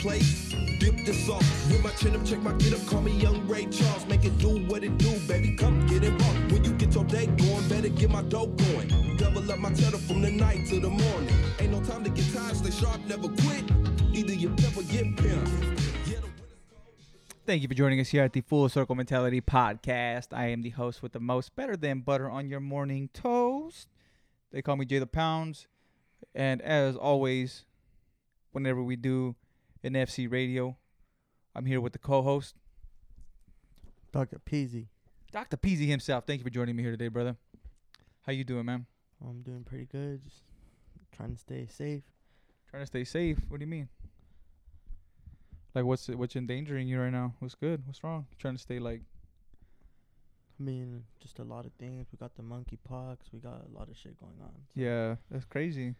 place. Dip this off. With my chin up, check my get up. Call me Young Ray Charles. Make it do what it do, baby. Come get involved. When you get your day going, better get my dough going. Double up my cheddar from the night to the morning. Ain't no time to get tired. Stay sharp, never quit. Either you or get pimp. Thank you for joining us here at the Full Circle Mentality Podcast. I am the host with the most better than butter on your morning toast. They call me Jay the Pounds. And as always, whenever we do an FC radio, I'm here with the co host, Dr. Peezy. Dr. Peezy himself. Thank you for joining me here today, brother. How you doing, man? I'm doing pretty good. Just trying to stay safe. Trying to stay safe. What do you mean? Like what's what's endangering you right now? What's good? What's wrong? trying to stay like I mean, just a lot of things. We got the monkeypox. We got a lot of shit going on. So Yeah, that's crazy.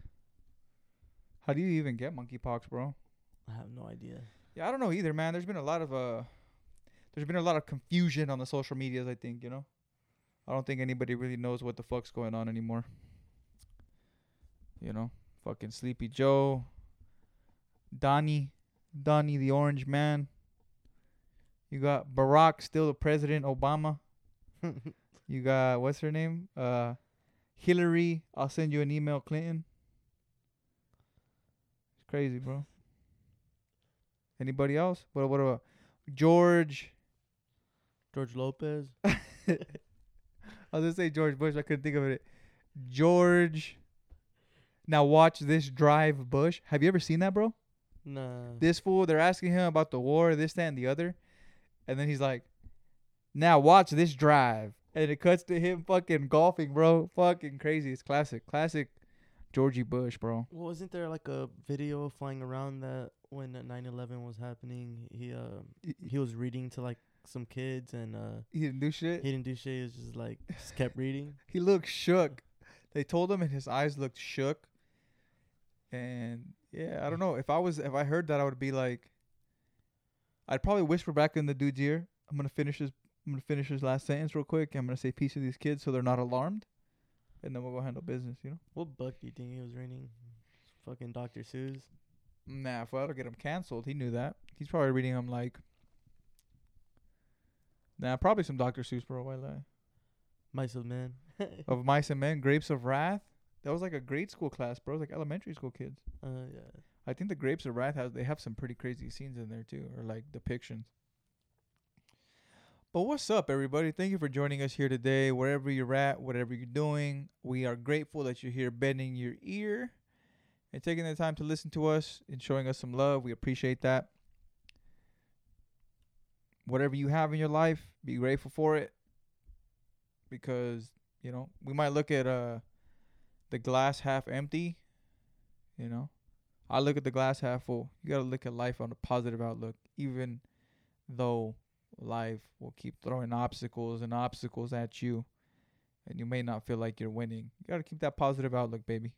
How do you even get monkeypox, bro? I have no idea. Yeah, I don't know either, man. There's been a lot of uh there's been a lot of confusion on the social medias, I think, you know. I don't think anybody really knows what the fuck's going on anymore. You know, fucking Sleepy Joe, Donnie, Donnie the Orange Man. You got Barack still the president, Obama. You got what's her name? Uh Hillary, I'll send you an email, Clinton. It's crazy, bro. Anybody else? What what about George? George Lopez. I was gonna say George Bush. I couldn't think of it. George. Now watch this drive, Bush. Have you ever seen that, bro? Nah. This fool. They're asking him about the war, this, that, and the other, and then he's like, "Now watch this drive," and it cuts to him fucking golfing, bro. Fucking crazy. It's classic, classic. Georgie Bush, bro. Well, wasn't there like a video flying around that when 9/11 was happening, he uh he was reading to like some kids and uh He didn't do shit. he didn't do shit. He was just like just kept reading. He looked shook. They told him, and his eyes looked shook. And yeah, I don't know. If I was, if I heard that, I would be like, I'd probably whisper back in the dude's ear. I'm gonna finish his. I'm gonna finish his last sentence real quick. I'm gonna say peace to these kids so they're not alarmed, and then we'll go handle business. You know. What book do you think he was reading? Fucking Dr. Seuss. Nah, if I don't get him canceled, he knew that. He's probably reading them like. Nah, probably some Dr. Seuss, bro. Why lie? Mice of Men. Of Mice and Men, Grapes of Wrath. That was like a grade school class, bro. It was like elementary school kids. Uh, yeah. I think the Grapes of Wrath has they have some pretty crazy scenes in there too, or like depictions. But what's up, everybody? Thank you for joining us here today, wherever you're at, whatever you're doing. We are grateful that you're here, bending your ear, and taking the time to listen to us and showing us some love. We appreciate that. Whatever you have in your life, be grateful for it, because you know we might look at uh the glass half empty. You know, I look at the glass half full. You gotta look at life on a positive outlook, even though life will keep throwing obstacles and obstacles at you, and you may not feel like you're winning. You gotta keep that positive outlook, baby.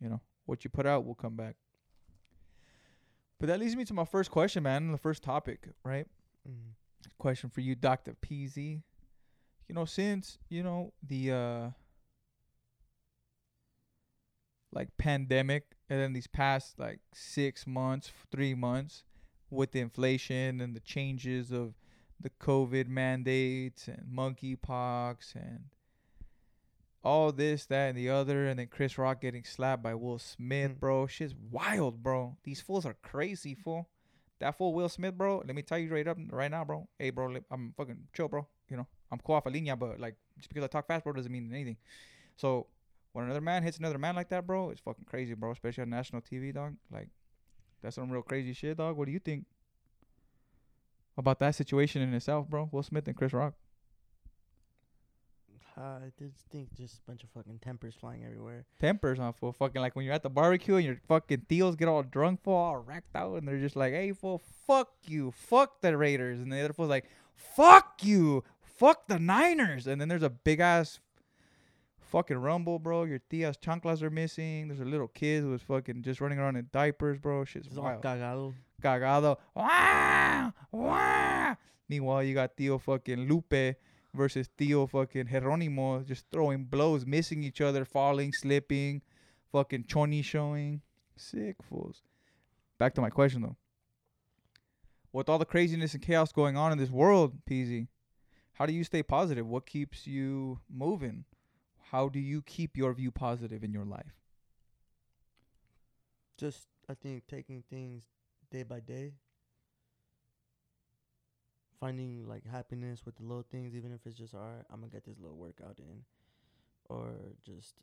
You know, what you put out will come back. But that leads me to my first question, man, the first topic, right? Mm. Question for you, Dr. Peezy. You know, since, you know, the uh like pandemic and then these past like six months, three months with the inflation and the changes of the COVID mandates and monkeypox and all this, that, and the other, and then Chris Rock getting slapped by Will Smith, Mm. bro. Shit's wild, bro. These fools are crazy, fool. That fool Will Smith, bro. Let me tell you right up, right now, bro. Hey, bro, I'm fucking chill, bro. You know, I'm cool off a linea, but like just because I talk fast, bro, doesn't mean anything. So when another man hits another man like that, bro, it's fucking crazy, bro. Especially on national TV, dog. Like that's some real crazy shit, dog. What do you think about that situation in itself, bro? Will Smith and Chris Rock. Uh, I just think just a bunch of fucking tempers flying everywhere. Tempers on fool. Fucking like when you're at the barbecue and your fucking tios get all drunk, fool, all racked out, and they're just like, "Hey, fool, fuck you, fuck the Raiders," and the other fool's like, "Fuck you, fuck the Niners," and then there's a big ass fucking rumble, bro. Your tia's chanclas are missing. There's a little kid who was fucking just running around in diapers, bro. Shit's It's all wild. cagado. Cagado. Wah! Wah! Meanwhile, you got Tio fucking Lupe versus Tio fucking Jeronimo just throwing blows, missing each other, falling, slipping, fucking choni showing. Sick fools. back to my question though. With all the craziness and chaos going on in this world, Peezy, how do you stay positive? What keeps you moving? How do you keep your view positive in your life? Just I think taking things day by day. Finding like happiness with the little things, even if it's just alright, I'm gonna get this little workout in, or just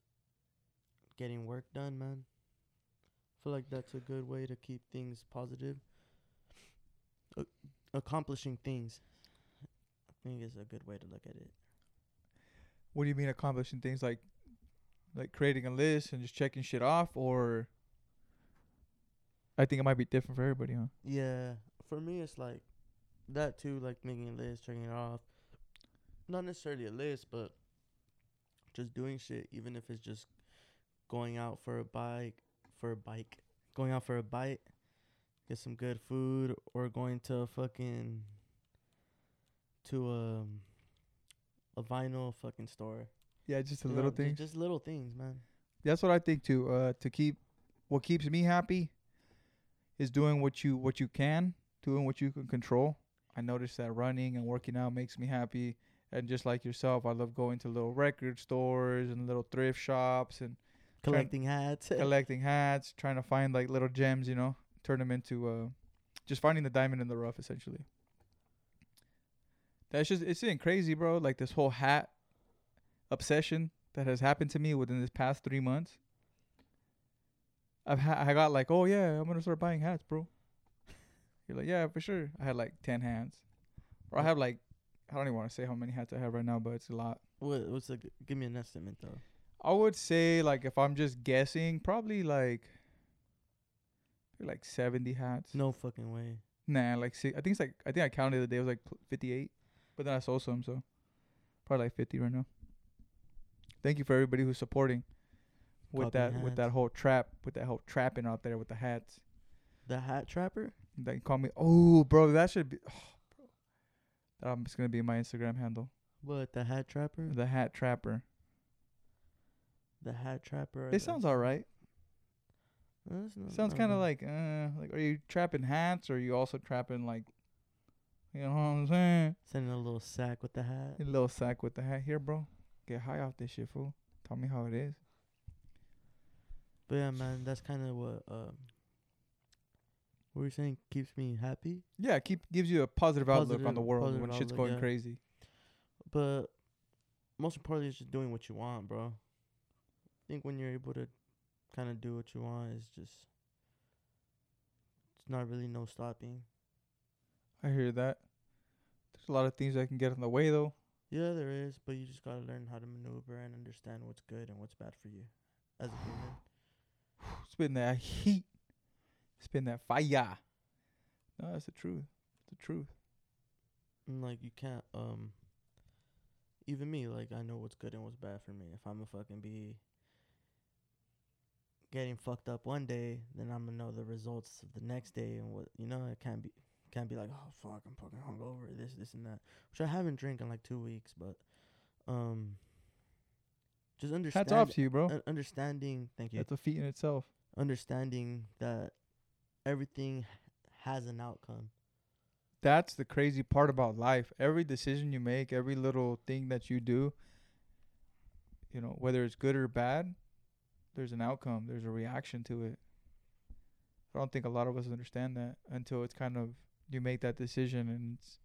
getting work done, man. I feel like that's a good way to keep things positive. A- accomplishing things, I think is a good way to look at it. What do you mean accomplishing things like like creating a list and just checking shit off or I think it might be different for everybody, huh? Yeah, for me it's like that too, like making a list, checking it off. Not necessarily a list, but just doing shit, even if it's just going out for a bike, for a bike, going out for a bite, get some good food, or going to a fucking to a a vinyl fucking store. Yeah, just a You little know, ju- things. just little things, man. That's what I think too. Uh, to keep what keeps me happy is doing what you what you can, doing what you can control. I noticed that running and working out makes me happy, and just like yourself, I love going to little record stores and little thrift shops and Collecting hats. collecting hats, trying to find like little gems, you know, turn them into uh, just finding the diamond in the rough, essentially. That's just it's getting crazy, bro. Like this whole hat obsession that has happened to me within this past three months. I've ha- I got like, oh yeah, I'm gonna start buying hats, bro. You're like, yeah, for sure. I had like ten hats, or I have like, I don't even want to say how many hats I have right now, but it's a lot. what, what's the? g- Give me an estimate though. I would say like if I'm just guessing, probably like like seventy hats. No fucking way. Nah, like si I think it's like I think I counted the day it was like fifty eight, but then I sold some, so probably like fifty right now. Thank you for everybody who's supporting with that with that whole trap with that whole trapping out there with the hats. The hat trapper. They call me. Oh, bro, that should be. Oh, bro, um, it's gonna be my Instagram handle. What the hat trapper? The hat trapper. The hat trapper. It sounds. That's not- Sounds kind of like, uh, like, are you trapping hats or are you also trapping like, you know what I'm saying? sending a little sack with the hat. A little sack with the hat here, bro. Get high off this shit, fool. Tell me how it is. But yeah, man, that's kind of what um. What you're saying keeps me happy, Yeah, keep gives you a positive outlook on the world when shit's outlook, going yeah. crazy. but most importantly, it's just doing what you want, bro. I think when you're able to kind of do what you want, it's just it's not really no stopping. I hear that. There's a lot of things that can get in the way though. Yeah, there is, but you just gotta learn how to maneuver and understand what's good and what's bad for you as a human. Spin that heat. Spin that fire. No, that's the truth. The truth. And like you can't um even me, like I know what's good and what's bad for me. If I'm a fucking be getting fucked up one day, then I'm gonna know the results of the next day and what you know, it can't be can't be like, Oh fuck, I'm fucking hungover, this, this and that. Which I haven't drank in like two weeks, but um just understand Hats off to you, bro. understanding thank you. That's a feat in itself. understanding that everything has an outcome. That's the crazy part about life. Every decision you make, every little thing that you do, you know, whether it's good or bad, there's an outcome. There's a reaction to it. I don't think a lot of us understand that until it's kind of you make that decision and it's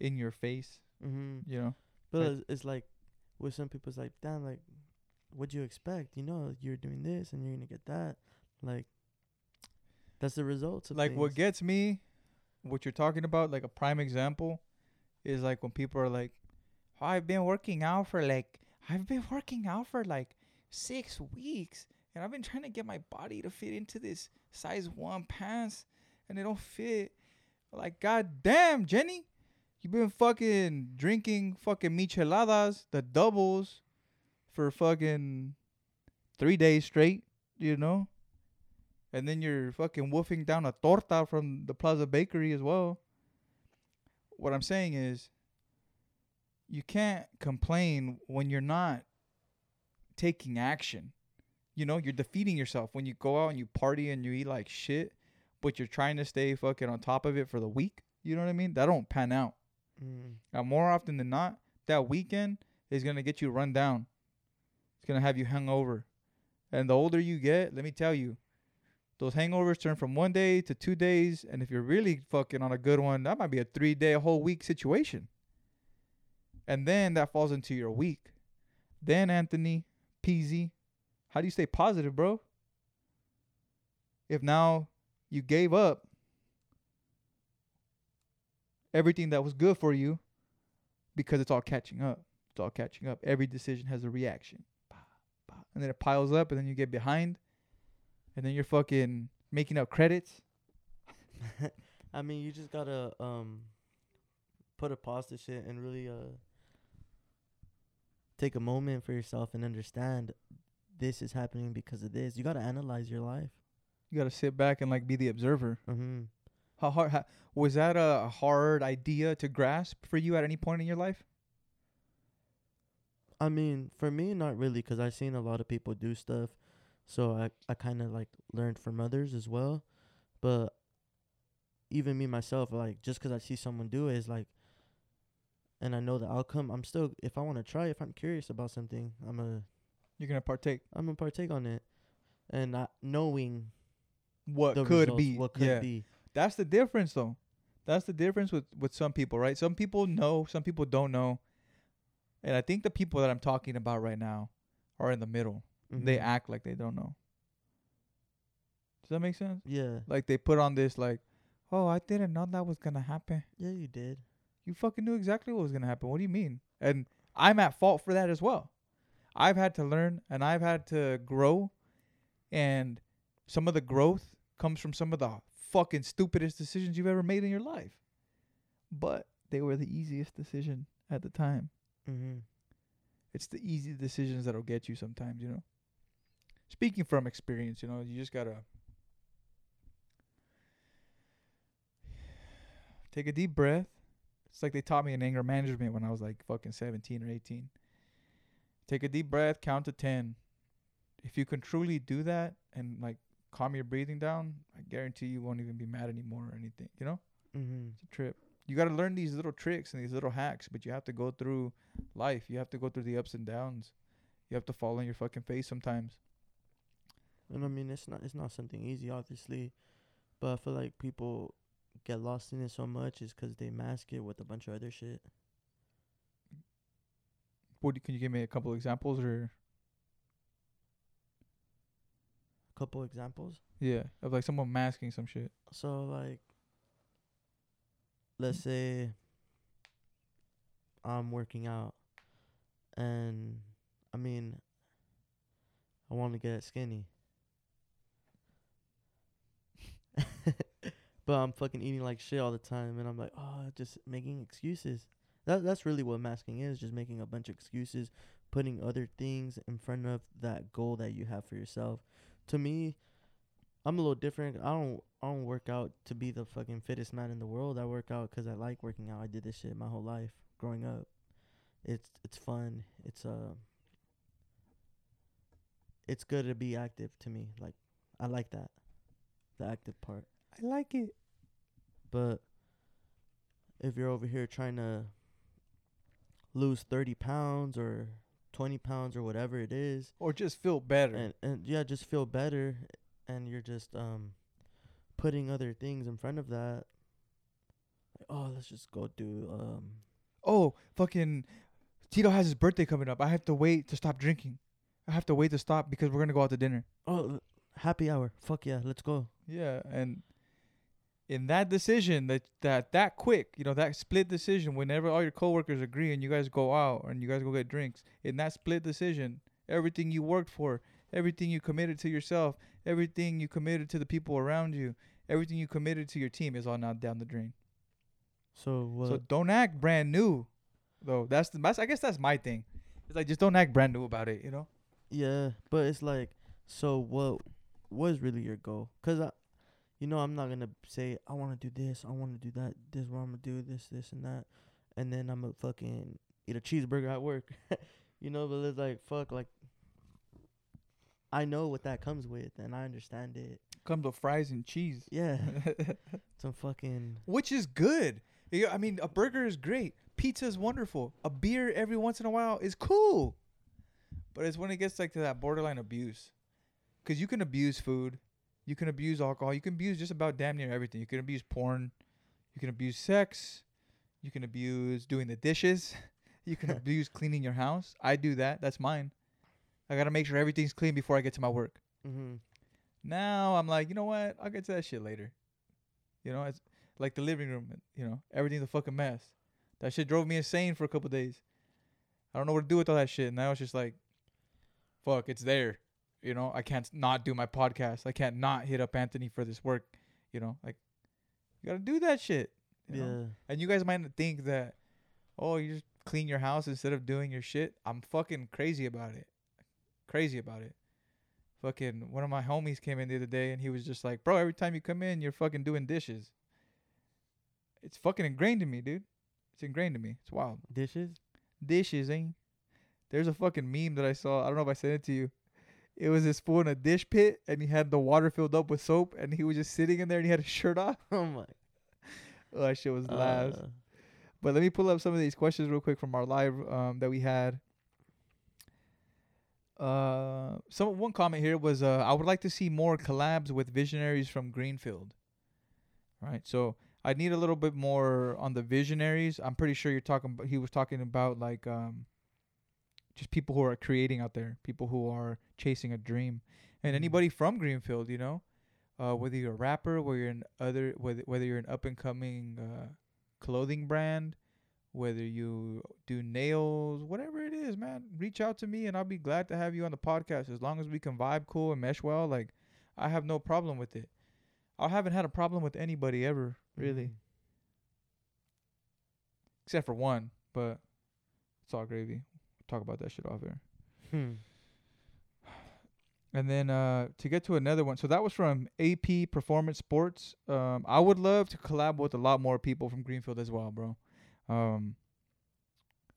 in your face, Mm-hmm. you know. But it's like with some people, it's like, damn, like, what do you expect? You know, you're doing this and you're gonna get that. Like, that's the results of like what gets me what you're talking about like a prime example is like when people are like oh, i've been working out for like i've been working out for like six weeks and i've been trying to get my body to fit into this size one pants and they don't fit like god damn jenny you've been fucking drinking fucking micheladas the doubles for fucking three days straight you know and then you're fucking wolfing down a torta from the Plaza Bakery as well. What I'm saying is, you can't complain when you're not taking action. You know, you're defeating yourself when you go out and you party and you eat like shit, but you're trying to stay fucking on top of it for the week. You know what I mean? That don't pan out. Mm. Now, more often than not, that weekend is gonna get you run down. It's gonna have you hungover, and the older you get, let me tell you, those hangovers turn from one day to two days, and if you're really fucking on a good one, that might be a three day, a whole week situation. And then that falls into your week. Then Anthony, Peezy, how do you stay positive, bro? If now you gave up everything that was good for you because it's all catching up. It's all catching up. Every decision has a reaction. And then it piles up and then you get behind. And then you're fucking making up credits. I mean, you just gotta um put a pause to shit and really uh take a moment for yourself and understand this is happening because of this. You gotta analyze your life. You got to sit back and like be the observer. Mm-hmm. How hard how, was that a hard idea to grasp for you at any point in your life? I mean, for me, not really, 'cause I've seen a lot of people do stuff, so I I kind of like learned from others as well. But even me myself, like just 'cause I see someone do it, is like, and I know the outcome. I'm still, if I want to try, if I'm curious about something, I'm a You're going to partake. I'm gonna partake on it, and not knowing What could results, be. what could yeah. be. That's the difference, though. That's the difference with with some people, right? Some people know, some people don't know, and I think the people that I'm talking about right now are in the middle. They Mhm. act like they don't know. Does that make sense? Yeah, Like they put on this, like, "Oh, I didn't know that was gonna happen." yeah, you did. You fucking knew exactly what was gonna happen. What do you mean? And I'm at fault for that as well. I've had to learn and I've had to grow, and some of the growth comes from some of the fucking stupidest decisions you've ever made in your life. But they were the easiest decision at the time. Mm-hmm. It's the easy decisions that'll get you sometimes, you know. Speaking from experience, you know, you just gotta take a deep breath. It's like they taught me in anger management when I was like fucking 17 or 18. Take a deep breath, count to 10. If you can truly do that and like calm your breathing down, I guarantee you won't even be mad anymore or anything, you know? Mm-hmm. It's a trip. You got to learn these little tricks and these little hacks, but you have to go through life. You have to go through the ups and downs. You have to fall on your fucking face sometimes. And I mean, it's not it's not something easy, obviously, but I feel like people get lost in it so much is 'cause they mask it with a bunch of other shit. What can you give me a couple examples or Couple examples. yeah, of like someone masking some shit? So like, let's say I'm working out, and I mean, I want to get skinny, but I'm fucking eating like shit all the time, and I'm like, oh, just making excuses. That that's really what masking is, just making a bunch of excuses, putting other things in front of that goal that you have for yourself. To me, I'm a little different. I don't I don't work out to be the fucking fittest man in the world. I work out 'cause I like working out. I did this shit my whole life growing up. It's it's fun. It's uh it's good to be active to me. Like I like that. The active part. I like it. But if you're over here trying to lose 30 pounds or 20 pounds or whatever it is Or just feel better. and and yeah, just feel better, and you're just um putting other things in front of that. Like, oh, let's just go do um. oh, fucking Tito has his birthday coming up. I have to wait to stop drinking. I have to wait to stop because we're gonna go out to dinner. Oh, happy hour. Fuck yeah, let's go. Yeah, and in that decision, that that that quick, you know, that split decision, whenever all your coworkers agree and you guys go out and you guys go get drinks, in that split decision, everything you worked for, everything you committed to yourself, everything you committed to the people around you, everything you committed to your team is all now down the drain. So what? So don't act brand new, though. That's the that's, I guess that's my thing. It's like just don't act brand new about it, you know. yeah, but it's like, so what? What is really your goal? 'Cause I, you know, I'm not gonna say I want to do this, I want to do that. This is what I'm gonna do. This, this, and that, and then I'm gonna fucking eat a cheeseburger at work. you know, but it's like fuck, like I know what that comes with, and I understand it. Comes with fries and cheese. Yeah, some fucking Which is good. I mean, a burger is great. Pizza is wonderful. A beer every once in a while is cool. But it's when it gets like to that borderline abuse. Cause you can abuse food, you can abuse alcohol, you can abuse just about damn near everything. You can abuse porn, you can abuse sex, you can abuse doing the dishes, you can abuse cleaning your house. I do that. That's mine. I gotta make sure everything's clean before I get to my work. Mm-hmm. Now I'm like, you know what? I'll get to that shit later. You know, it's like the living room. You know, everything's a fucking mess. That shit drove me insane for a couple days. I don't know what to do with all that shit. And now it's just like, fuck, it's there. You know, I can't not do my podcast. I can't not hit up Anthony for this work. You know, like you gotta do that shit. yeah. know? And you guys might think that, oh, you just clean your house instead of doing your shit. I'm fucking crazy about it. Crazy about it. Fucking one of my homies came in the other day and he was just like, bro, every time you come in, you're fucking doing dishes. It's fucking ingrained in me, dude. It's ingrained in me. It's wild. Dishes. Dishes, ain't. There's a fucking meme that I saw. I don't know if I sent it to you. It was this fool in a dish pit and he had the water filled up with soap and he was just sitting in there and he had his shirt off. Oh my. Oh, that shit was last. Uh, But let me pull up some of these questions real quick from our live um, that we had. Uh, some one comment here was uh, I would like to see more collabs with visionaries from Greenfield. Right, so I need a little bit more on the visionaries. I'm pretty sure you're talking. He was talking about like um, just people who are creating out there, people who are chasing a dream, and anybody from Greenfield, you know, uh, whether you're a rapper, whether you're an other, whether whether you're an up and coming uh, clothing brand, whether you do nails, whatever it is, man, reach out to me and I'll be glad to have you on the podcast. As long as we can vibe cool and mesh well, like I have no problem with it. I haven't had a problem with anybody ever, really, mhm. except for one, but it's all gravy. talk about that shit off air. Hmm. And then uh, to get to another one, so that was from AP Performance Sports. Um, I would love to collab with a lot more people from Greenfield as well, bro. Um,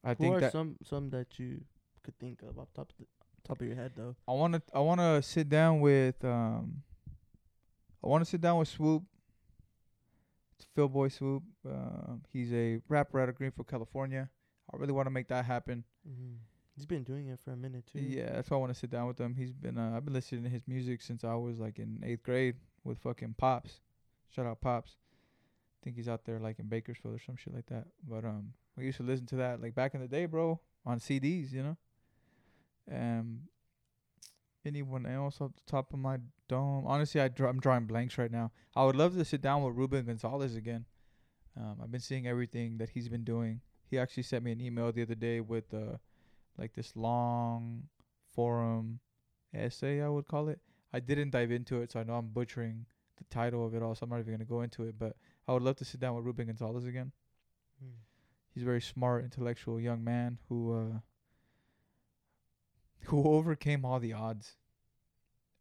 I Who think are that some some that you could think of off top of the top of your head though? I want to I want to sit down with um I want to sit down with Swoop. It's Phil Boy Swoop. Uh, he's a rapper out of Greenfield, California. I really want to make that happen. Mm-hmm. He's been doing it for a minute too. Yeah, that's why I want to sit down with him. He's been uh, I've been listening to his music since I was like in eighth grade with fucking Pops. Shout out Pops. I think he's out there like in Bakersfield or some shit like that. But um, we used to listen to that like back in the day, bro, on CDs, you know. Um, anyone else off the top of my dome? Honestly, I draw, I'm drawing blanks right now. I would love to sit down with Ruben Gonzalez again. Um, I've been seeing everything that he's been doing. He actually sent me an email the other day with uh, like this long forum essay, I would call it. I didn't dive into it, so I know I'm butchering the title of it all, so I'm not even gonna go into it. But I would love to sit down with Ruben Gonzalez again. Mm. He's a very smart, intellectual young man who uh who overcame all the odds.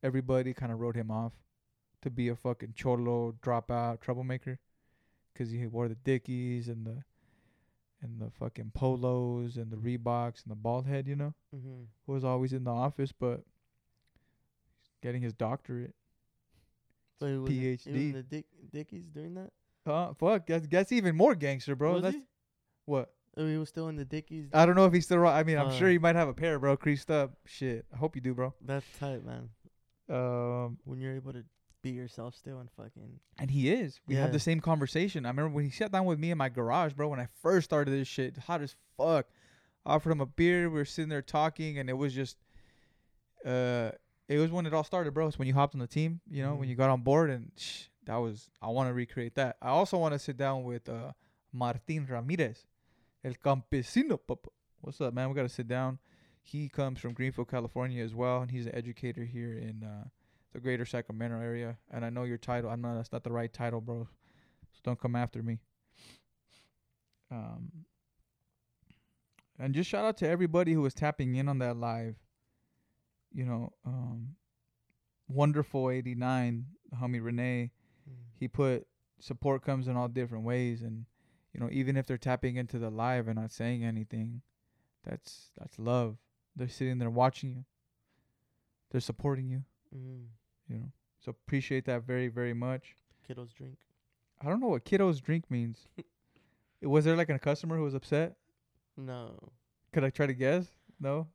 Everybody kind of wrote him off to be a fucking cholo, dropout, troublemaker, because he wore the Dickies and the and the fucking polos and the Reeboks and the bald head, you know. Mm-hmm. Who was always in the office, but getting his doctorate. So he was in- he was in the Dick Dickies doing that. Huh? Fuck, that's that's even more gangster, bro. was that's he? what. Oh, he was still in the Dickies. I don't know if he's still. I mean, I'm sure Uh. he might have a pair, bro, creased up. Shit, I hope you do, bro. That's tight, man. Um, When you're able to be yourself still and fucking. and he is. We had Yeah. the same conversation. I remember when he sat down with me in my garage, bro. When I first started this shit, hot as fuck. I offered him a beer. We were sitting there talking, and it was just, uh, it was when it all started, bro. It's when you hopped on the team, you know, when Mhm. you got on board, and shh, that was. I want to recreate that. I also want to sit down with uh Martin Ramirez, El Campesino. Papa. What's up, man? We gotta sit down. He comes from Greenfield, California, as well, and he's an educator here in uh, the Greater Sacramento area. And I know your title. I'm not. That's not the right title, bro. So don't come after me. Um. And just shout out to everybody who was tapping in on that live. You know, um, wonderful eighty nine, homie Renee. Mm. He put support comes in all different ways, and you know, even if they're tapping into the live and not saying anything, that's that's love. They're sitting there watching you. they're supporting you. Mm. You know, so appreciate that very very much. Kiddos drink. I don't know what kiddos drink means. was there like a customer who was upset? No, Could I try to guess? No.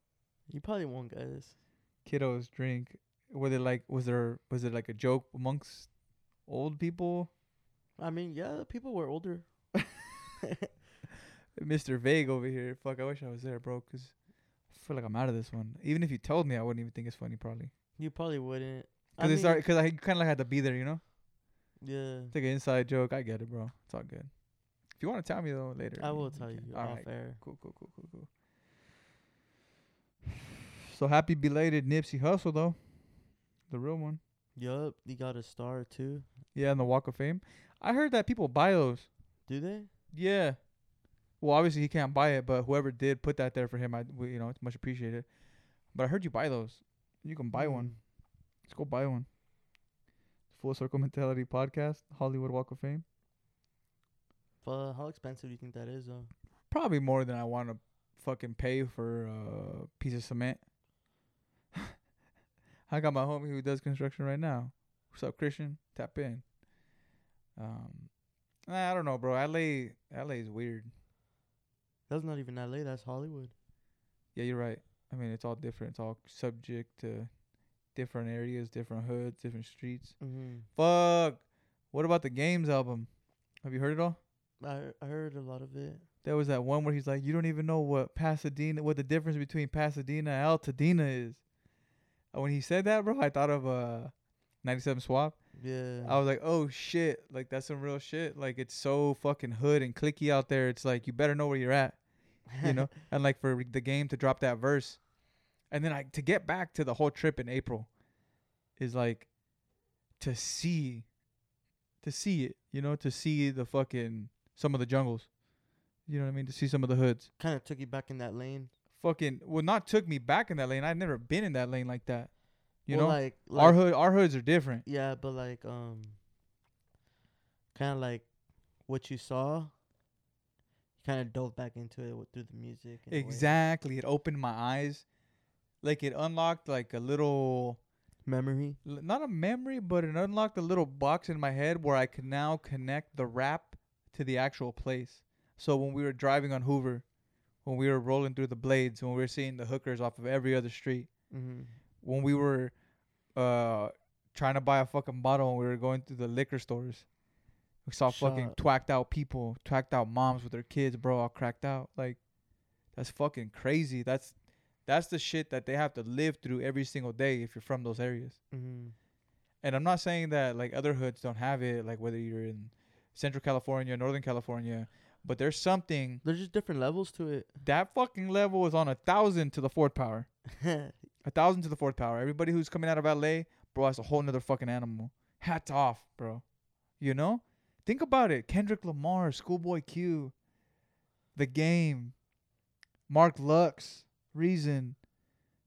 you probably won't guys. Kiddos drink. Were they like? Was there? Was it like a joke amongst old people? I mean, yeah, people were older. Mr. Vague over here. Fuck, I wish I was there, bro. Cause I feel like I'm out of this one. Even if you told me, I wouldn't even think it's funny, probably. You probably wouldn't. I mean, it's cause I kind of like had to be there, you know. yeah, It's like an inside joke. I get it, bro. It's all good. If you want to tell me though later, I will tell you All off right. air. Cool, cool, cool, cool, cool. So happy belated Nipsey Hussle though, the real one. Yup, he got a star too. Yeah, in the Walk of Fame. I heard that people buy those. Do they? Yeah. Well, obviously he can't buy it, but whoever did put that there for him, I you know it's much appreciated. But I heard you buy those. You can buy one. Let's go buy one. Full Circle Mentality Podcast, Hollywood Walk of Fame. But how expensive do you think that is, though? Probably more than I want to fucking pay for a piece of cement. I got my homie who does construction right now. What's up, Christian? Tap in. Um, I don't know, bro. LA, LA is weird. That's not even LA. That's Hollywood. Yeah, you're right. I mean, it's all different. It's all subject to different areas, different hoods, different streets. Mm-hmm. Fuck. What about the Games album? Have you heard it all? I I heard a lot of it. There was that one where he's like, "You don't even know what Pasadena, what the difference between Pasadena and Altadena is." And when he said that, bro, I thought of uh, 97 Swap. Yeah. I was like, "Oh shit! Like that's some real shit. Like it's so fucking hood and clicky out there. It's like you better know where you're at, you know." and like for the game to drop that verse, and then like to get back to the whole trip in April, is like to see, to see it, you know, to see the fucking some of the jungles. You know what I mean? To see some of the hoods. kind of took you back in that lane. Fucking well, not took me back in that lane. I'd never been in that lane like that. You Well, know, like, like our hood, our hoods are different. Yeah, but like um, kind of like what you saw. You kind of dove back into it with, through the music. in a way. Exactly. It opened my eyes. Like it unlocked like a little Memory. not a memory, but it unlocked a little box in my head where I could now connect the rap to the actual place. So when we were driving on Hoover, when we were rolling through the blades, when we were seeing the hookers off of every other street, Mm-hmm. when we were uh trying to buy a fucking bottle and we were going through the liquor stores. We saw fucking Shut- twacked out people, twacked out moms with their kids, bro, all cracked out. Like that's fucking crazy. That's that's the shit that they have to live through every single day if you're from those areas. Mm-hmm. And I'm not saying that like other hoods don't have it, like whether you're in Central California, Northern California, but there's something There's just different levels to it. that fucking level is on a thousand to the fourth power. A thousand to the fourth power. Everybody who's coming out of LA, bro, that's a whole nother fucking animal. Hats off, bro. You know? Think about it. Kendrick Lamar, Schoolboy Q, The Game, Mark Lux, Reason,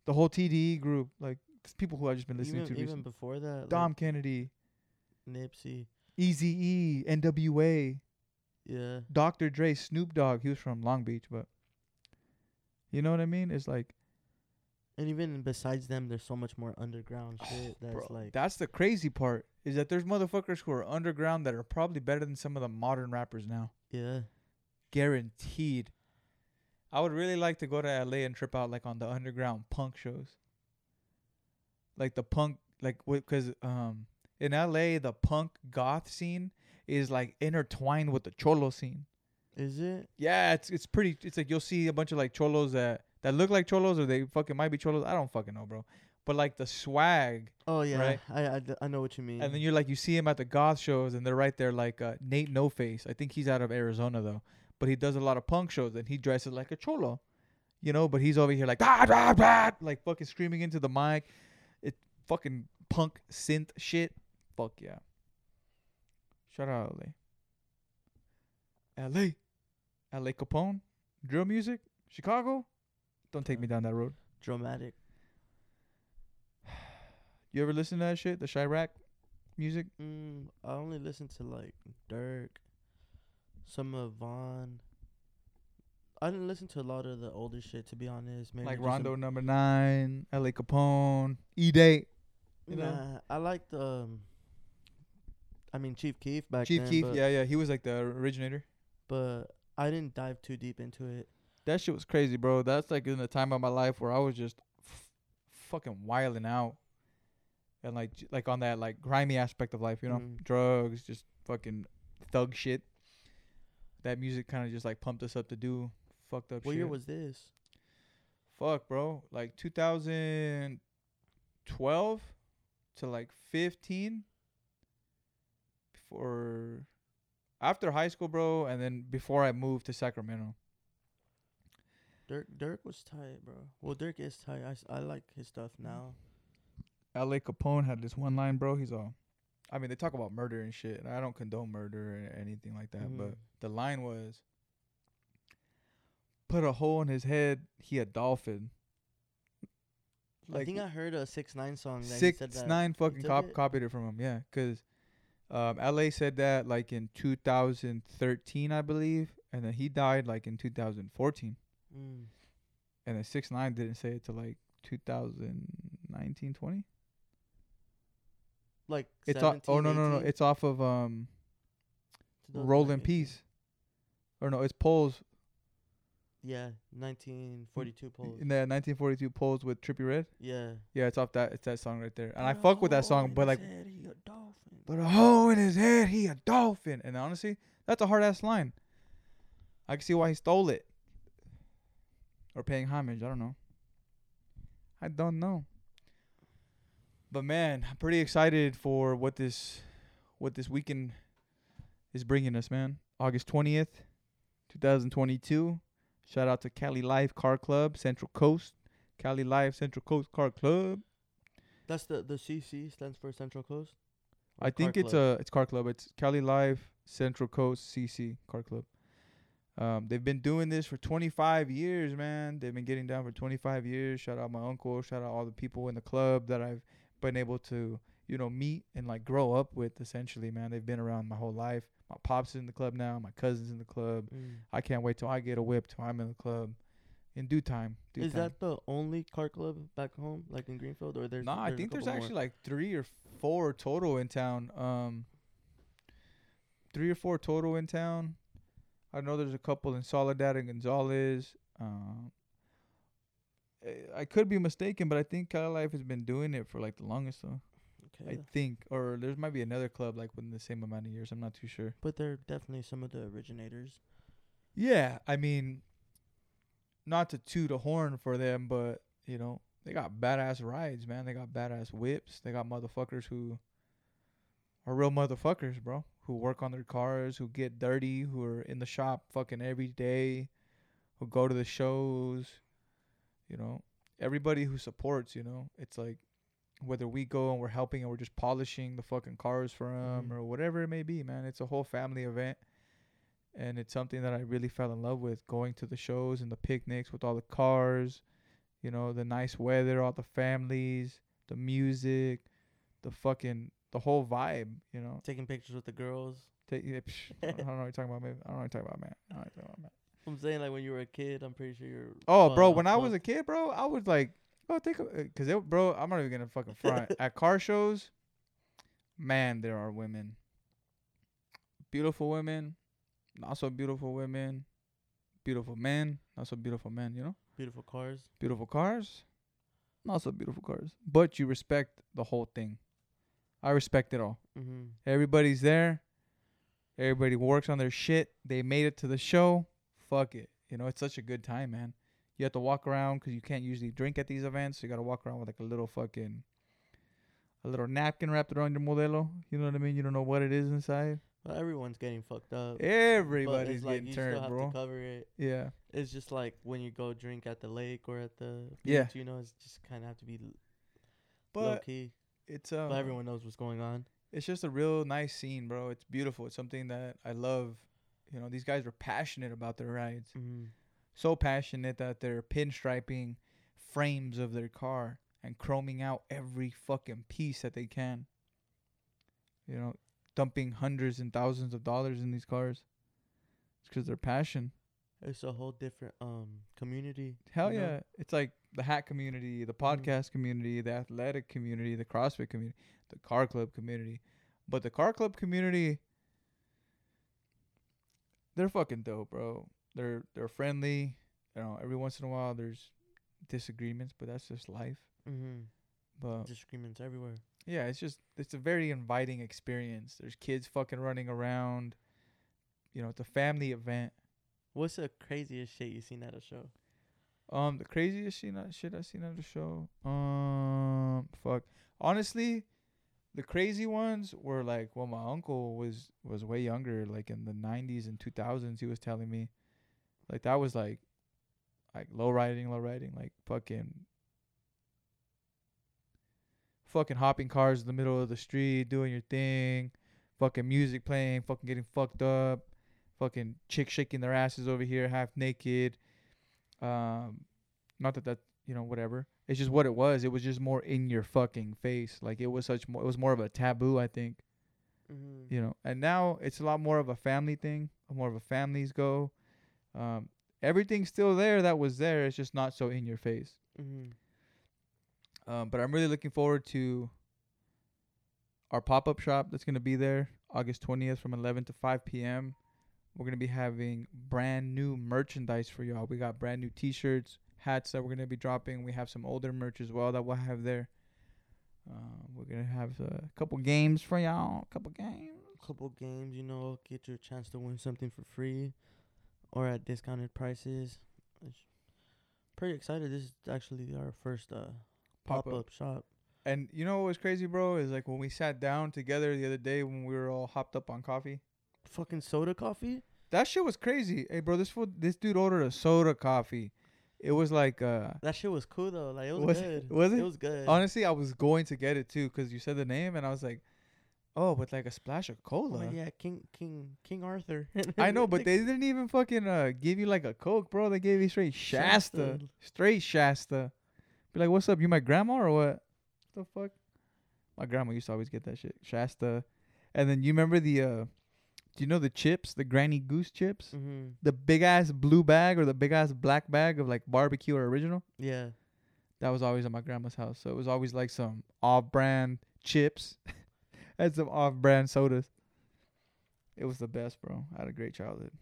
the whole TDE group. Like, people who I've just been listening even to even recently. before that, Dom Kennedy, like Nipsey. Easy E, NWA, Yeah. Dr. Dre, Snoop Dogg. He was from Long Beach, but you know what I mean? It's like, And even besides them, there's so much more underground oh, shit that's bro, like that's the crazy part is that there's motherfuckers who are underground that are probably better than some of the modern rappers now. yeah. Guaranteed. I would really like to go to LA and trip out like on the underground punk shows. Like the punk, like because um in LA the punk goth scene is like intertwined with the cholo scene. Is it? Yeah, it's it's pretty. It's like you'll see a bunch of like cholos that that look like cholos or they fucking might be cholos. I don't fucking know, bro. But like the swag, Oh yeah. Right. I, I d- I know what you mean. and then you're like you see him at the goth shows, and they're right there like uh, Nate No Face. I think he's out of Arizona though, but he does a lot of punk shows, and he dresses like a cholo, you know. But he's over here like ah, ah, ah, like fucking screaming into the mic. It fucking punk synth shit. Fuck yeah. Shout out LA. LA. LA Capone. Drill music. Chicago. Don't take me down that road. dramatic. You ever listen to that shit? The Chiraq music? Mm, I only listen to like Durk, some of Von, I didn't listen to a lot of the older shit to be honest. Maybe like Rondo number nine, L.A. Capone, E Date, you know? Nah, I liked um. I mean Chief Keef back Chief then, Keef. Yeah, yeah, he was like the originator. but I didn't dive too deep into it. That shit was crazy, bro. That's like in the time of my life where I was just f- fucking wilding out, and like j- like on that like grimy aspect of life, you know, Mm. drugs, just fucking thug shit. That music kind of just like pumped us up to do fucked up What shit. year was this? Fuck, bro. Like 2012 to like 15. Before, after high school, bro, and then before I moved to Sacramento. Durk Durk was tight, bro. Well, Durk is tight. I, s- I like his stuff now. L.A. Capone had this one line, bro. He's all, I mean, they talk about murder and shit. And I don't condone murder or anything like that, but Mhm. the line was, "Put a hole in his head. He a dolphin." I think I heard a six nine song that six said that. nine fucking cop- copied it from him. Yeah, because um, L.A. said that like in 2013, I believe, and then he died like in 2014, Mm. and then six nine didn't say it till like 2019, 20. Like It's off. 17, Oh no no no! 18? It's off of um. Roll in Peace. Or no, it's Poles Yeah, 1942 polls. in the 1942 Poles with Trippie Redd. Yeah. Yeah, it's off that. It's that song right there, and I fuck with that song. But like, head, he a dolphin. but a hole in his head, he a dolphin. And honestly, that's a hard ass line. I can see why he stole it, or paying homage. I don't know. I don't know. But man, I'm pretty excited for what this, what this weekend is bringing us, man. August 20th, 2022. Shout out to Cali Life Car Club, Central Coast. Cali Life Central Coast Car Club. That's the the CC stands for Central Coast. I think Car it's Club? a it's Car Club. It's Cali Life Central Coast CC Car Club. Um, they've been doing this for 25 years, man. They've been getting down for 25 years. Shout out my uncle. Shout out all the people in the club that I've been able to, you know, meet and like grow up with. Essentially, man, they've been around my whole life. My pops is in the club now. My cousins in the club. Mm. I can't wait till I get a whip till I'm in the club. In due time. Due Is time. that the only car club back home, like in Greenfield, or there's? No, I think there's couple more? actually like three or four total in town. Um, three or four total in town. I know there's a couple in Soledad and Gonzales. Um, I could be mistaken, but I think Cali Life has been doing it for like the longest though. I think, or there might be another club like within the same amount of years. I'm not too sure. But they're definitely some of the originators. Yeah, I mean, not to toot a horn for them, but you know they got badass rides, man. They got badass whips. They got motherfuckers who are real motherfuckers, bro. Who work on their cars, who get dirty, who are in the shop fucking every day, who go to the shows. You know, everybody who supports. You know, it's like whether we go and we're helping and we're just polishing the fucking cars for them Mhm. or whatever it may be, man. It's a whole family event and it's something that I really fell in love with going to the shows and the picnics with all the cars, you know, the nice weather, all the families, the music, the fucking the whole vibe, you know. Taking pictures with the girls. Yeah, psh, I don't know what you're talking about, man. I don't know what you're talking about, man. I don't know what you're talking about, man. I'm saying like when you were a kid, I'm pretty sure you're. Oh, bro, uh, when I was a kid, bro, I was like, oh, take a, cause it, bro, I'm not even gonna fucking front at car shows. Man, there are women, beautiful women, not so beautiful women, beautiful men, not so beautiful men. You know, beautiful cars. beautiful cars, not so beautiful cars. But you respect the whole thing. I respect it all. Mm-hmm. Everybody's there. Everybody works on their shit. They made it to the show. Fuck it. You know, it's such a good time, man. You have to walk around 'cause you can't usually drink at these events. So you got to walk around with like a little fucking, a little napkin wrapped around your modelo. You know what I mean? You don't know what it is inside. Well, everyone's getting fucked up. but Everybody's like getting turned, bro. to cover it. Yeah. It's just like when you go drink at the lake or at the Yeah. beach, you know, it's just kind of have to be l- low key. it's um, But everyone knows what's going on. it's just a real nice scene, bro. It's beautiful. It's something that I love. You know, these guys are passionate about their rides. Mm-hmm. so passionate that they're pinstriping frames of their car and chroming out every fucking piece that they can. You know, dumping hundreds and thousands of dollars in these cars. It's because their passion. It's a whole different um community. Hell you know? yeah. It's like the hat community, the Mhm. podcast community, the athletic community, the CrossFit community, the car club community. But the car club community they're fucking dope, bro. They're they're friendly. You know, every once in a while there's disagreements, but that's just life. Mm-hmm. But Disagreements everywhere. yeah, it's just it's a very inviting experience. There's kids fucking running around. You know, it's a family event. What's the craziest shit you seen at a show? Um, the craziest shit, I- shit I seen at the show. Um, fuck. Honestly, the crazy ones were like, well, my uncle was was way younger, like in the '90s and 2000s. He was telling me, like that was like, like low riding, low riding, like fucking, fucking hopping cars in the middle of the street, doing your thing, fucking music playing, fucking getting fucked up, fucking chicks shaking their asses over here, half naked um not that that you know whatever it's just what it was. It was just more in your fucking face. Like it was such more it was more of a taboo i think. Mm-hmm. you know and now it's a lot more of a family thing more of a families go. Um everything's still there that was there. It's just not so in your face. Mm-hmm. um but i'm really looking forward to our pop-up shop that's going to be there august 20th from 11 to 5 p.m we're going to be having brand new merchandise for y'all. We got brand new t-shirts hats that we're to be dropping we have some older merch as well that we'll have there uh, we're to have a couple games for y'all a couple games A Couple games, you know, get your chance to win something for free, or at discounted prices. It's pretty excited. This is actually our first uh Pop-up. pop up shop. and you know what was crazy bro is like when we sat down together the other day when we were all hopped up on coffee Fucking soda coffee. that shit was crazy hey bro this fool, this dude ordered a soda coffee it was like uh That shit was cool though. Like it was, Was it- good. was it? It was good. Honestly, I was going to get it too because you said the name, and I was like, "Oh, with like a splash of Oh, cola." yeah, King King King Arthur. I know, but they didn't even fucking uh give you like a coke, bro. They gave you straight Shasta, Shasta. straight Shasta. Be like, "What's up? You my grandma or what?" The fuck? My grandma used to always get that shit, Shasta. And then you remember the uh, do you know the chips, the Granny Goose chips, Mm-hmm. the big ass blue bag or the big ass black bag of like barbecue or original? Yeah. That was always at my grandma's house. So it was always like some off brand chips and some off brand sodas. It was the best, bro. I had a great childhood.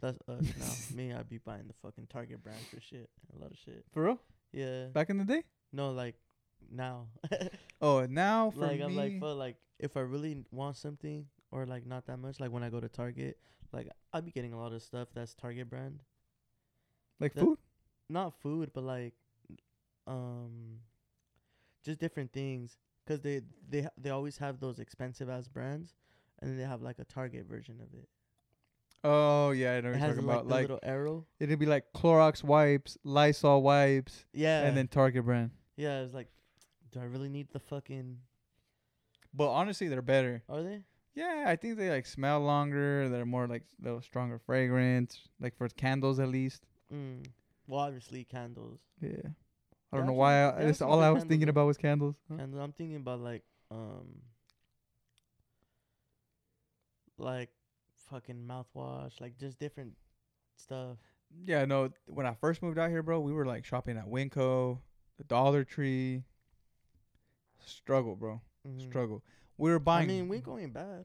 That's us now. Me, I'd be buying the fucking Target brand for shit. A lot of shit. For real? Yeah. Back in the day? No, like now. Oh, now for like me, I'm like, fuck, like if I really want something or like not that much, like when I go to Target, like I'd be getting a lot of stuff that's Target brand. like that- food? Not food, but like, um, just different things. Cause they they they always have those expensive ass brands, and then they have like a Target version of it. Oh yeah, I know It what you're talking like about. Like little arrow. it'd be like Clorox wipes, Lysol wipes, Yeah. and then Target brand. yeah, it's like, do I really need the fucking? But honestly, they're better. Are they? Yeah, I think they like smell longer. They're more like little stronger fragrance, like for candles at least. Mm. Well, obviously candles. Yeah. I don't know why. I, that's all I was thinking about was candles. Huh? Candles. I'm thinking about like um. Like, fucking mouthwash, like just different stuff. Yeah, no. When I first moved out here, bro, we were like shopping at Winco, the Dollar Tree. Struggle, bro. Mhm. Struggle. We were buying. I mean, we going bad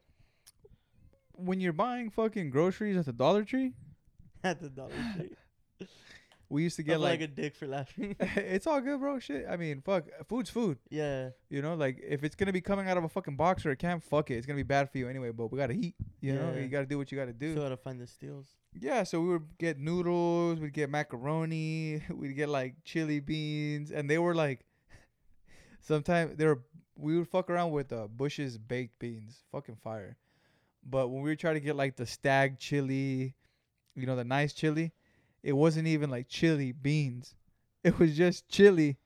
when you're buying fucking groceries at the Dollar Tree, at the Dollar Tree. we used to get like, like. a dick for laughing. it's all good, bro. Shit. I mean, fuck. Food's food. yeah. You know, like if it's gonna be coming out of a fucking box or a can, fuck it. It's gonna be bad for you anyway. But we gotta eat. You know, Yeah. you gotta do what you gotta do. Still gotta find the steals. Yeah, so we would get noodles, we'd get macaroni, we'd get like chili beans, and they were like, sometimes they were we would fuck around with uh, Bush's baked beans, fucking fire. But when we would try to get like the Stagg chili, you know, the nice chili, it wasn't even like chili beans, it was just chili.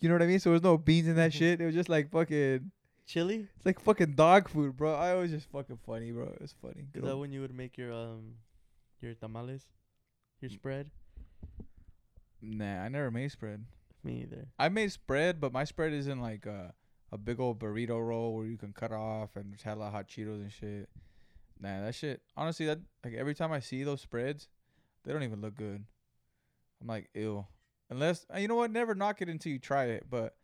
You know what I mean? So there was no beans in that Mhm. shit. It was just like fucking, Chili? it's like fucking dog food, bro. I was just fucking funny, bro. It was funny. Is that when you would make your um your tamales? Your spread? Nah, I never made spread. Me either. I made spread, but my spread isn't like a, a big old burrito roll where you can cut off and just have a lot of hot Cheetos and shit. Nah, that shit. Honestly, that like every time I see those spreads, they don't even look good. I'm like, ew. Unless uh, you know what, never knock it until you try it. But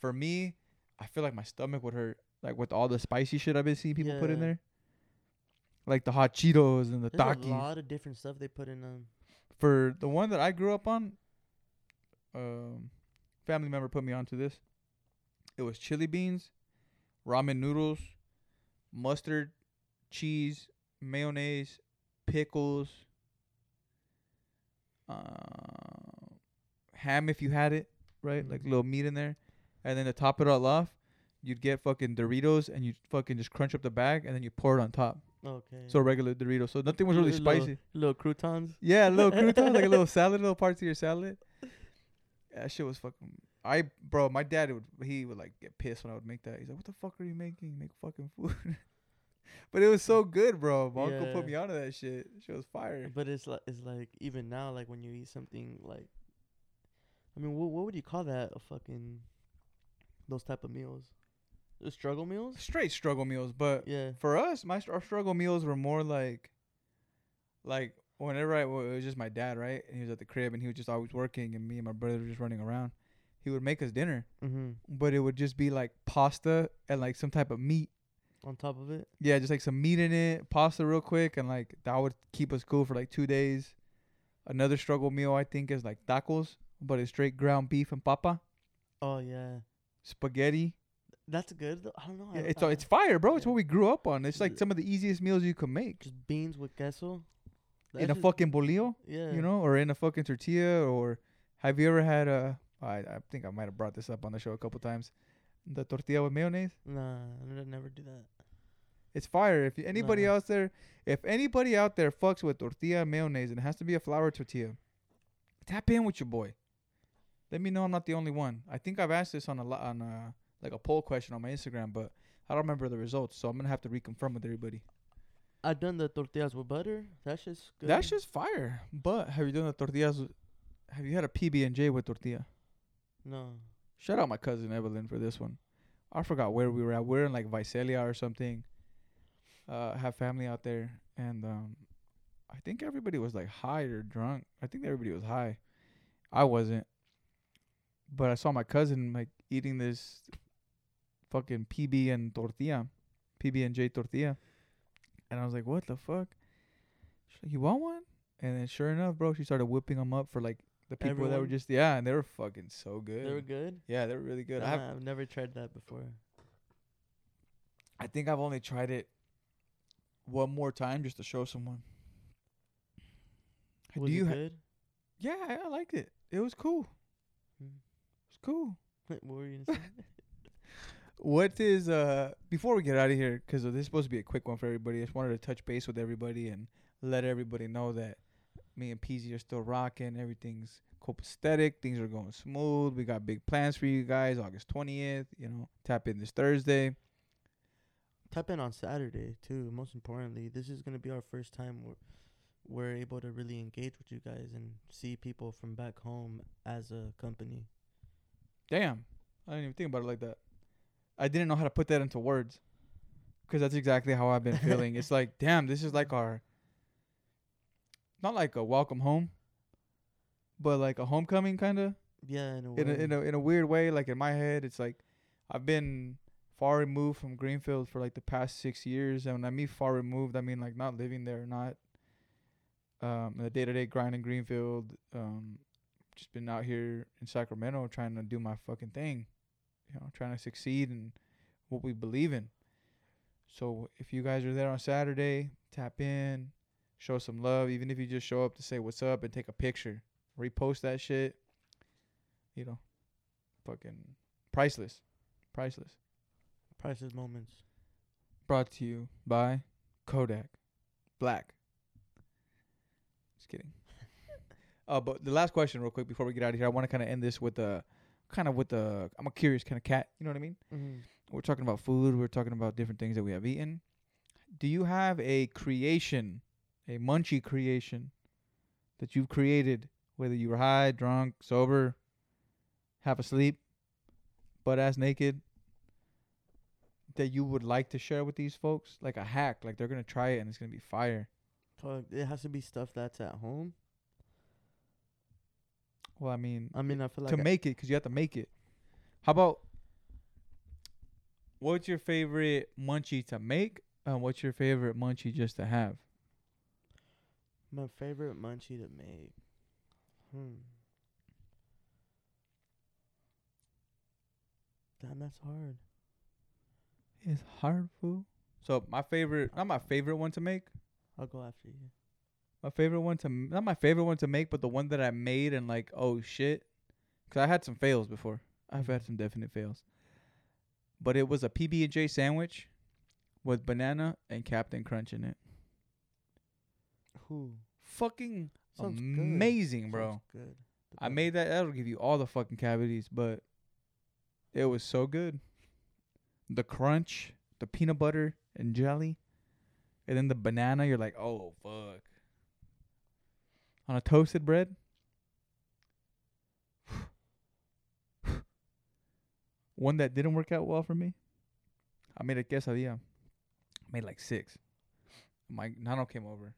for me, I feel like my stomach would hurt, like with all the spicy shit I've been seeing people put in there, like the hot Cheetos and the There's a lot of different stuff they put in them. For the one that I grew up on, um, family member put me onto this. It was chili beans, ramen noodles, mustard, cheese, mayonnaise, pickles, uh, ham if you had it, right? Like Mhm. little meat in there. And then to top it all off, you'd get fucking Doritos and you fucking just crunch up the bag and then you pour it on top. Okay. So regular Doritos. So nothing was really Little- spicy. Little croutons. Yeah, a little croutons, like a little salad, little parts of your salad. That shit was fucking. I bro, my dad would he would like get pissed when I would make that. He's like, "What the fuck are you making? Make fucking food." but it was so mm. good, bro. My uncle put Yeah. me onto that shit. Shit was fire. But it's like it's like even now, like when you eat something like, I mean, what what would you call that? A fucking those type of meals, the struggle meals. Straight struggle meals, but Yeah. for us, my our struggle meals were more like, like whenever I well, it was just my dad, right? And he was at the crib, and he was just always working, and me and my brother were just running around. He would make us dinner, Mm-hmm. but it would just be like pasta and like some type of meat. On top of it. Yeah, just like some meat in it, pasta real quick, and like that would keep us cool for like two days. Another struggle meal I think is like tacos, but it's straight ground beef and papa, Oh yeah, spaghetti. that's good. Though. I don't know. Yeah, it's I- it's fire, bro. It's yeah. what we grew up on. It's like some of the easiest meals you can make just beans with queso. In a just- fucking bolillo, Yeah. you know, or in a fucking tortilla. Or have you ever had a? I I think I might have brought this up on the show a couple times. The tortilla with mayonnaise. Nah, I never do that. It's fire. If anybody Nah. else there, if anybody out there fucks with tortilla mayonnaise, and it has to be a flour tortilla, tap in with your boy. Let me know I'm not the only one. I think I've asked this on a lo- on a, like a poll question on my Instagram, but I don't remember the results, so I'm gonna have to reconfirm with everybody. I've done the tortillas with butter. That's just good. That's just fire. But have you done the tortillas? with- Have you had a PB and J with tortilla? no. Shout out my cousin Evelyn for this one. I forgot where we were at. We're in like Visalia or something. Uh, have family out there, and um, I think everybody was like high or drunk. I think everybody was high. I wasn't, but I saw my cousin like eating this fucking PB and tortilla, PB and J tortilla, and I was like, "What the fuck?" She's like, "You want one?" And then sure enough, bro, she started whipping them up for like the people that were just yeah, and they were fucking so good. They were good. Yeah, they were really good. I have, I've never tried that before. I think I've only tried it one more time just to show someone. Was Do you? it Ha- good? yeah, I, I liked it. It was cool. Mm. It's cool. what were you gonna say? What is uh before we get out of here because this is supposed to be a quick one for everybody. I just wanted to touch base with everybody and let everybody know that me and Peezy are still rocking. Everything's copacetic. Things are going smooth. We got big plans for you guys. August twentieth. You know, tap in this Thursday. Tap in on Saturday too. Most importantly, this is gonna be our first time we're we're able to really engage with you guys and see people from back home as a company. Damn, I didn't even think about it like that. I didn't know how to put that into words, because that's exactly how I've been feeling. it's like, damn, this is like our, not like a welcome home, but like a homecoming kind of Yeah, in a in a, in a in a weird way. Like in my head, it's like I've been far removed from Greenfield for like the past six years, and when I mean far removed, I mean like not living there, not um the day to day grind in Greenfield. Um, just been out here in Sacramento trying to do my fucking thing, you know, trying to succeed in what we believe in. So if you guys are there on Saturday, tap in, show some love, even if you just show up to say what's up and take a picture, repost that shit. You know, fucking priceless, priceless. Priceless moments. Brought to you by Kodak Black. Just kidding. uh, but the last question, real quick, before we get out of here, I want to kind of end this with a kind of with the I'm a curious kind of cat. You know what I mean? Mm-hmm. We're talking about food. We're talking about different things that we have eaten. Do you have a creation, a munchie creation, that you've created, whether you were high, drunk, sober, half asleep, butt ass naked, that you would like to share with these folks? Like a hack, like they're gonna try it and it's gonna be fire. It has to be stuff that's at home. Well, I mean, I mean, I feel like to I- make it, because you have to make it. How about what's your favorite munchie to make, and what's your favorite munchie just to have? my favorite munchie to make. Hmm. Damn, that's hard. It's hard food. So my favorite, not my favorite one to make. I'll go after you. My favorite one to m- not my favorite one to make, but the one that I made and like, oh shit, because I had some fails before. I've had some definite fails. But it was a PB and J sandwich with banana and Captain Crunch in it. Who? Fucking Sounds good. amazing, bro. Sounds good. I made that. That'll give you all the fucking cavities, but it was so good. The crunch, the peanut butter and jelly, and then the banana. You're like, oh fuck. On a toasted bread. One that didn't work out well for me. I made a quesadilla. I made like six. My Nano came over,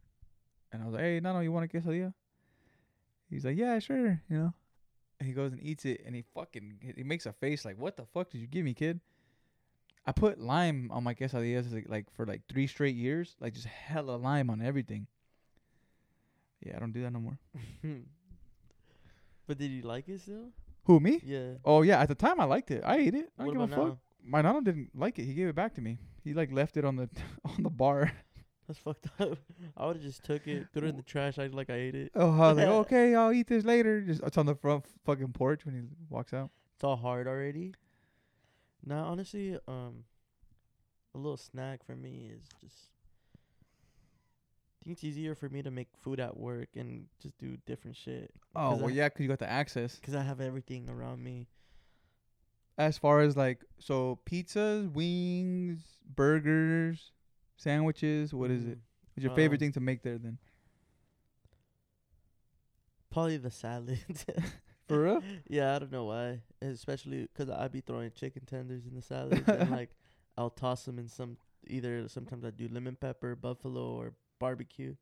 and I was like, "Hey, Nano, you want a quesadilla?" He's like, yeah, sure, you know. And he goes and eats it, and he fucking he- makes a face like, what the fuck did you give me, kid? I put lime on my quesadillas like, like for like three straight years, like just hella lime on everything. Yeah, I don't do that no more. but did you like it still? Who me? Yeah. Oh yeah, at the time I liked it. I ate it. I What don't give a fuck. now? My nana didn't like it. He gave it back to me. He like left it on the on the bar. That's fucked up. I would have just took it, threw it in the trash, act like I ate it. Oh, I was like, okay, I'll eat this later. Just it's on the front fucking porch when he walks out. It's all hard already. Now, honestly, um, a little snack for me is just. I think it's easier for me to make food at work and just do different shit. Oh 'Cause well, I, yeah, 'cause you got the access. Because I have everything around me. as far as like so pizzas, wings, burgers, sandwiches, what is it? Mm, What's your favorite Um, thing to make there then? Probably the salad. For real? yeah, I don't know why. Especially 'cause I be throwing chicken tenders in the salad and like I'll toss them in some either sometimes I do lemon pepper, buffalo, or barbecue.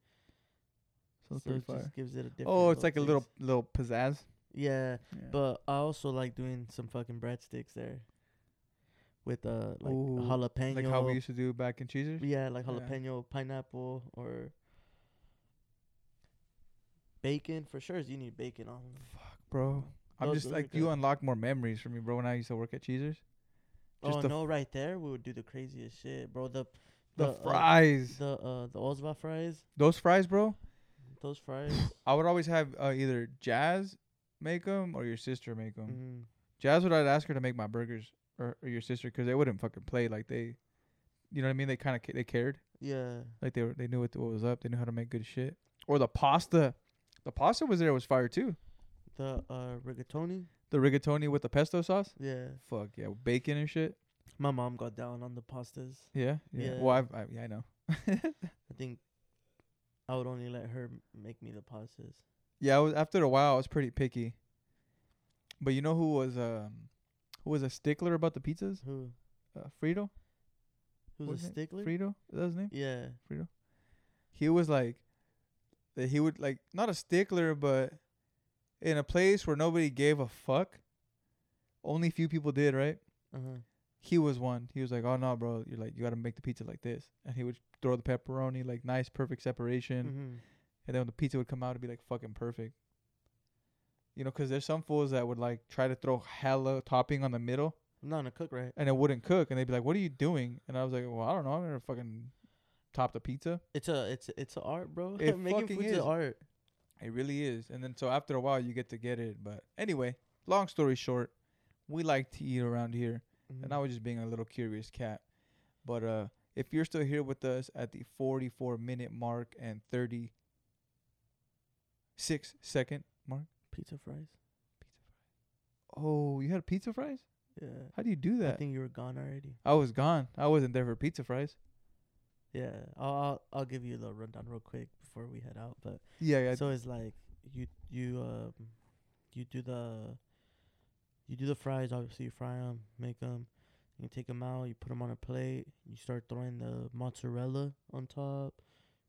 So it just gives it a different. Oh, it's like a little little pizzazz. Yeah, Yeah. but I also like doing some fucking breadsticks there. With uh like Ooh, jalapeno. like how we used to do back in Cheezers. Yeah, like Yeah. jalapeno, pineapple, or bacon. For sure, you need bacon on them. Bro, I'm Those- just like you unlock more memories for me, bro. When I used to work at Cheezers, Just oh no, right there we would do the craziest shit, bro. The the, uh, fries, the uh the Ozva fries, those fries, bro. those fries. I would always have uh, either Jazz make them or your sister make them. mm, Jazz would I'd ask her to make my burgers or, or your sister because they wouldn't fucking play like they, you know what I mean? They kind of ca- they cared yeah, like they were they knew what, what was up. They knew how to make good shit. Or the pasta, the pasta was there was fire too. the uh rigatoni. The rigatoni with the pesto sauce. Yeah, Fuck yeah, bacon and shit. My mom got down on the pastas. Yeah, yeah. Yeah. Well, I've, I, yeah, I know. I think I would only let her m- make me the pastas. Yeah, I was after a while I was pretty picky. But you know who was um who was a stickler about the pizzas? Who? Uh, Frito. Who's a was it? stickler? Frito. Is that his name? Yeah. Frito. He was like that he would like not a stickler, but in a place where nobody gave a fuck. Only few people did, right? Uh huh. He was one. He was like, "Oh no, bro, you're like you got to make the pizza like this," and he would throw the pepperoni like nice, perfect separation, Mm-hmm. and then when the pizza would come out, it'd be like fucking perfect. You know, 'cause there's some fools that would like try to throw hella topping on the middle, not gonna cook right. and it wouldn't cook, and they'd be like, "What are you doing?" And I was like, "Well, I don't know. I'm gonna fucking top the pizza." It's a it's it's a art, bro. It Making food's is. art. It really is. And then so after a while, you get to get it. But anyway, long story short, we like to eat around here, Mhm. and I was just being a little curious cat. But uh, if you're still here with us at the 44 minute mark and 36 second mark, pizza fries. Pizza fries. oh, you had pizza fries? Yeah. How do you do that? I think you were gone already. I was gone. I wasn't there for pizza fries. Yeah. I'll I'll, I'll give you the rundown real quick before we head out. But Yeah, yeah. so it's like you you um you do the you do the fries. Obviously, you fry 'em, make 'em. You take them out. You put them on a plate. You start throwing the mozzarella on top.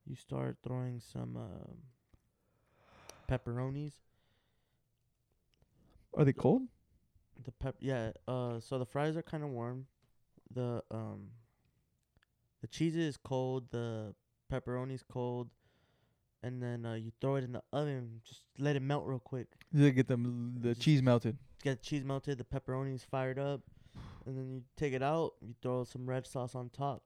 You start throwing some um, pepperonis. Are they cold? The pep, yeah. Uh, so the fries are kind of warm. The um, the cheese is cold. The pepperoni's cold, and then uh, you throw it in the oven. Just let it melt real quick. They get them the Just- cheese melted. Get the cheese melted. The pepperoni's fired up, and then you take it out. You throw some red sauce on top.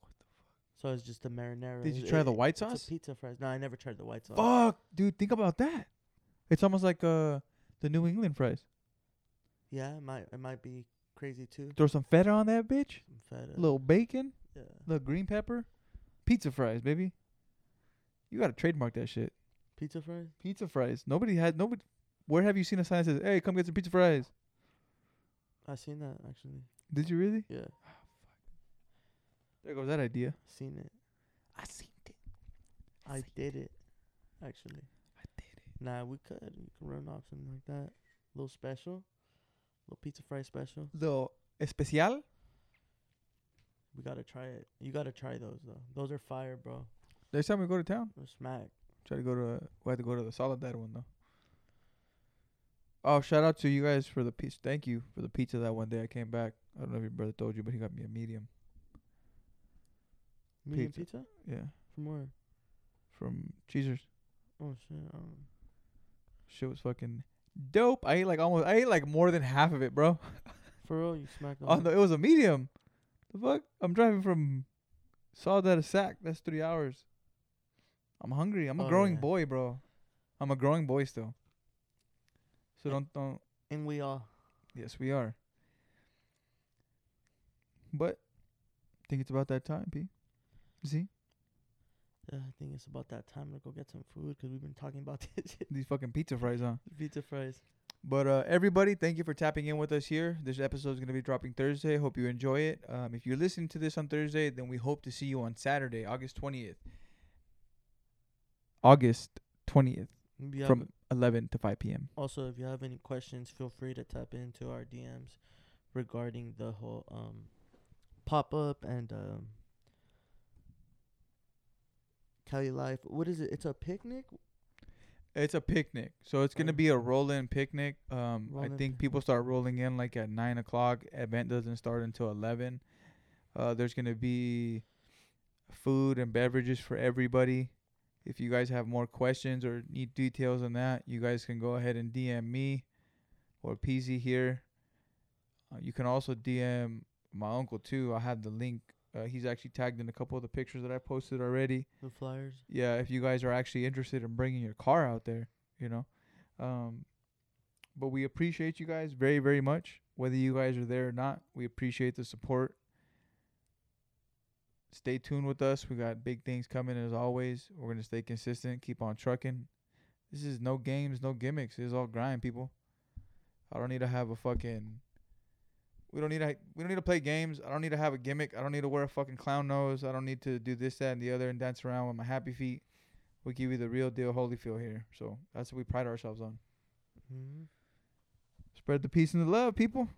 What the fuck? So it's just a marinara. Did you try the it- white It's sauce? a pizza fries. No, I never tried the white sauce. Fuck, dude, think about that. It's almost like uh the New England fries. Yeah, it might it might be crazy too. Throw some feta on that bitch. Some feta. little bacon, yeah. little green pepper, pizza fries, baby. You gotta trademark that shit. Pizza fries. Pizza fries. Nobody had nobody. Where have you seen a sign that says, "Hey, come get some pizza fries"? I seen that actually. Did you really? Yeah, There goes that idea. seen it. I seen it. I did it. Actually. I did it. Nah, we could. We could run off something like that. little special. little pizza fry special. Little especial. We gotta try it. You gotta try those though. Those are fire, bro. Next time we go to town, They're smack. try to go to. Uh, we have to go to the Soledad one though. Oh, shout out to you guys for the pizza. Thank you for the pizza that one day I came back. I don't know if your brother told you, but he got me a medium. Medium Pizza. pizza? Yeah, From where? from Cheezers. Oh shit. Don't Shit was fucking dope. I ate like almost. I ate like more than half of it, bro. For real, you smacked oh, On on the, it was a medium. The fuck? I'm driving from Soledad to Sac. That's three hours. I'm hungry. I'm a Oh, growing yeah. boy, bro. I'm a growing boy still. So Yeah. don't don't. And we are. Yes, we are. But I think it's about that time, P. See Yeah, I think it's about that time to go get some food because we've been talking about this these fucking pizza fries, huh? pizza fries. But uh, everybody, thank you for tapping in with us here. This episode is going to be dropping Thursday. Hope you enjoy it. Um, if you're listening to this on Thursday, then we hope to see you on Saturday, August 20th. August 20th You from 11 to 5 p.m. also, if you have any questions, feel free to tap into our DMs regarding the whole um pop up and um Cali Life. What is it? It's a picnic. It's a picnic, so it's gonna Oh. be a roll-in picnic. Um, I Roll-in think people start rolling in like at nine o'clock. Event doesn't start until eleven. Uh, there's gonna be food and beverages for everybody. If you guys have more questions or need details on that, you guys can go ahead and DM me or Peezy here. Uh, you can also DM my uncle too. I have the link. Uh, he's actually tagged in a couple of the pictures that I posted already The flyers. yeah, if you guys are actually interested in bringing your car out there, you know. Um, but we appreciate you guys very, very much. Whether you guys are there or not, we appreciate the support. Stay tuned with us. We got big things coming as always. We're gonna stay consistent, keep on trucking. This is no games, no gimmicks. This is all grind, people. I don't need to have a fucking. We don't need to. We don't need to play games. I don't need to have a gimmick. I don't need to wear a fucking clown nose. I don't need to do this, that, and the other, and dance around with my happy feet. We give you the real deal, Holyfield here. So that's what we pride ourselves on. Mm-hmm. Spread the peace and the love, people.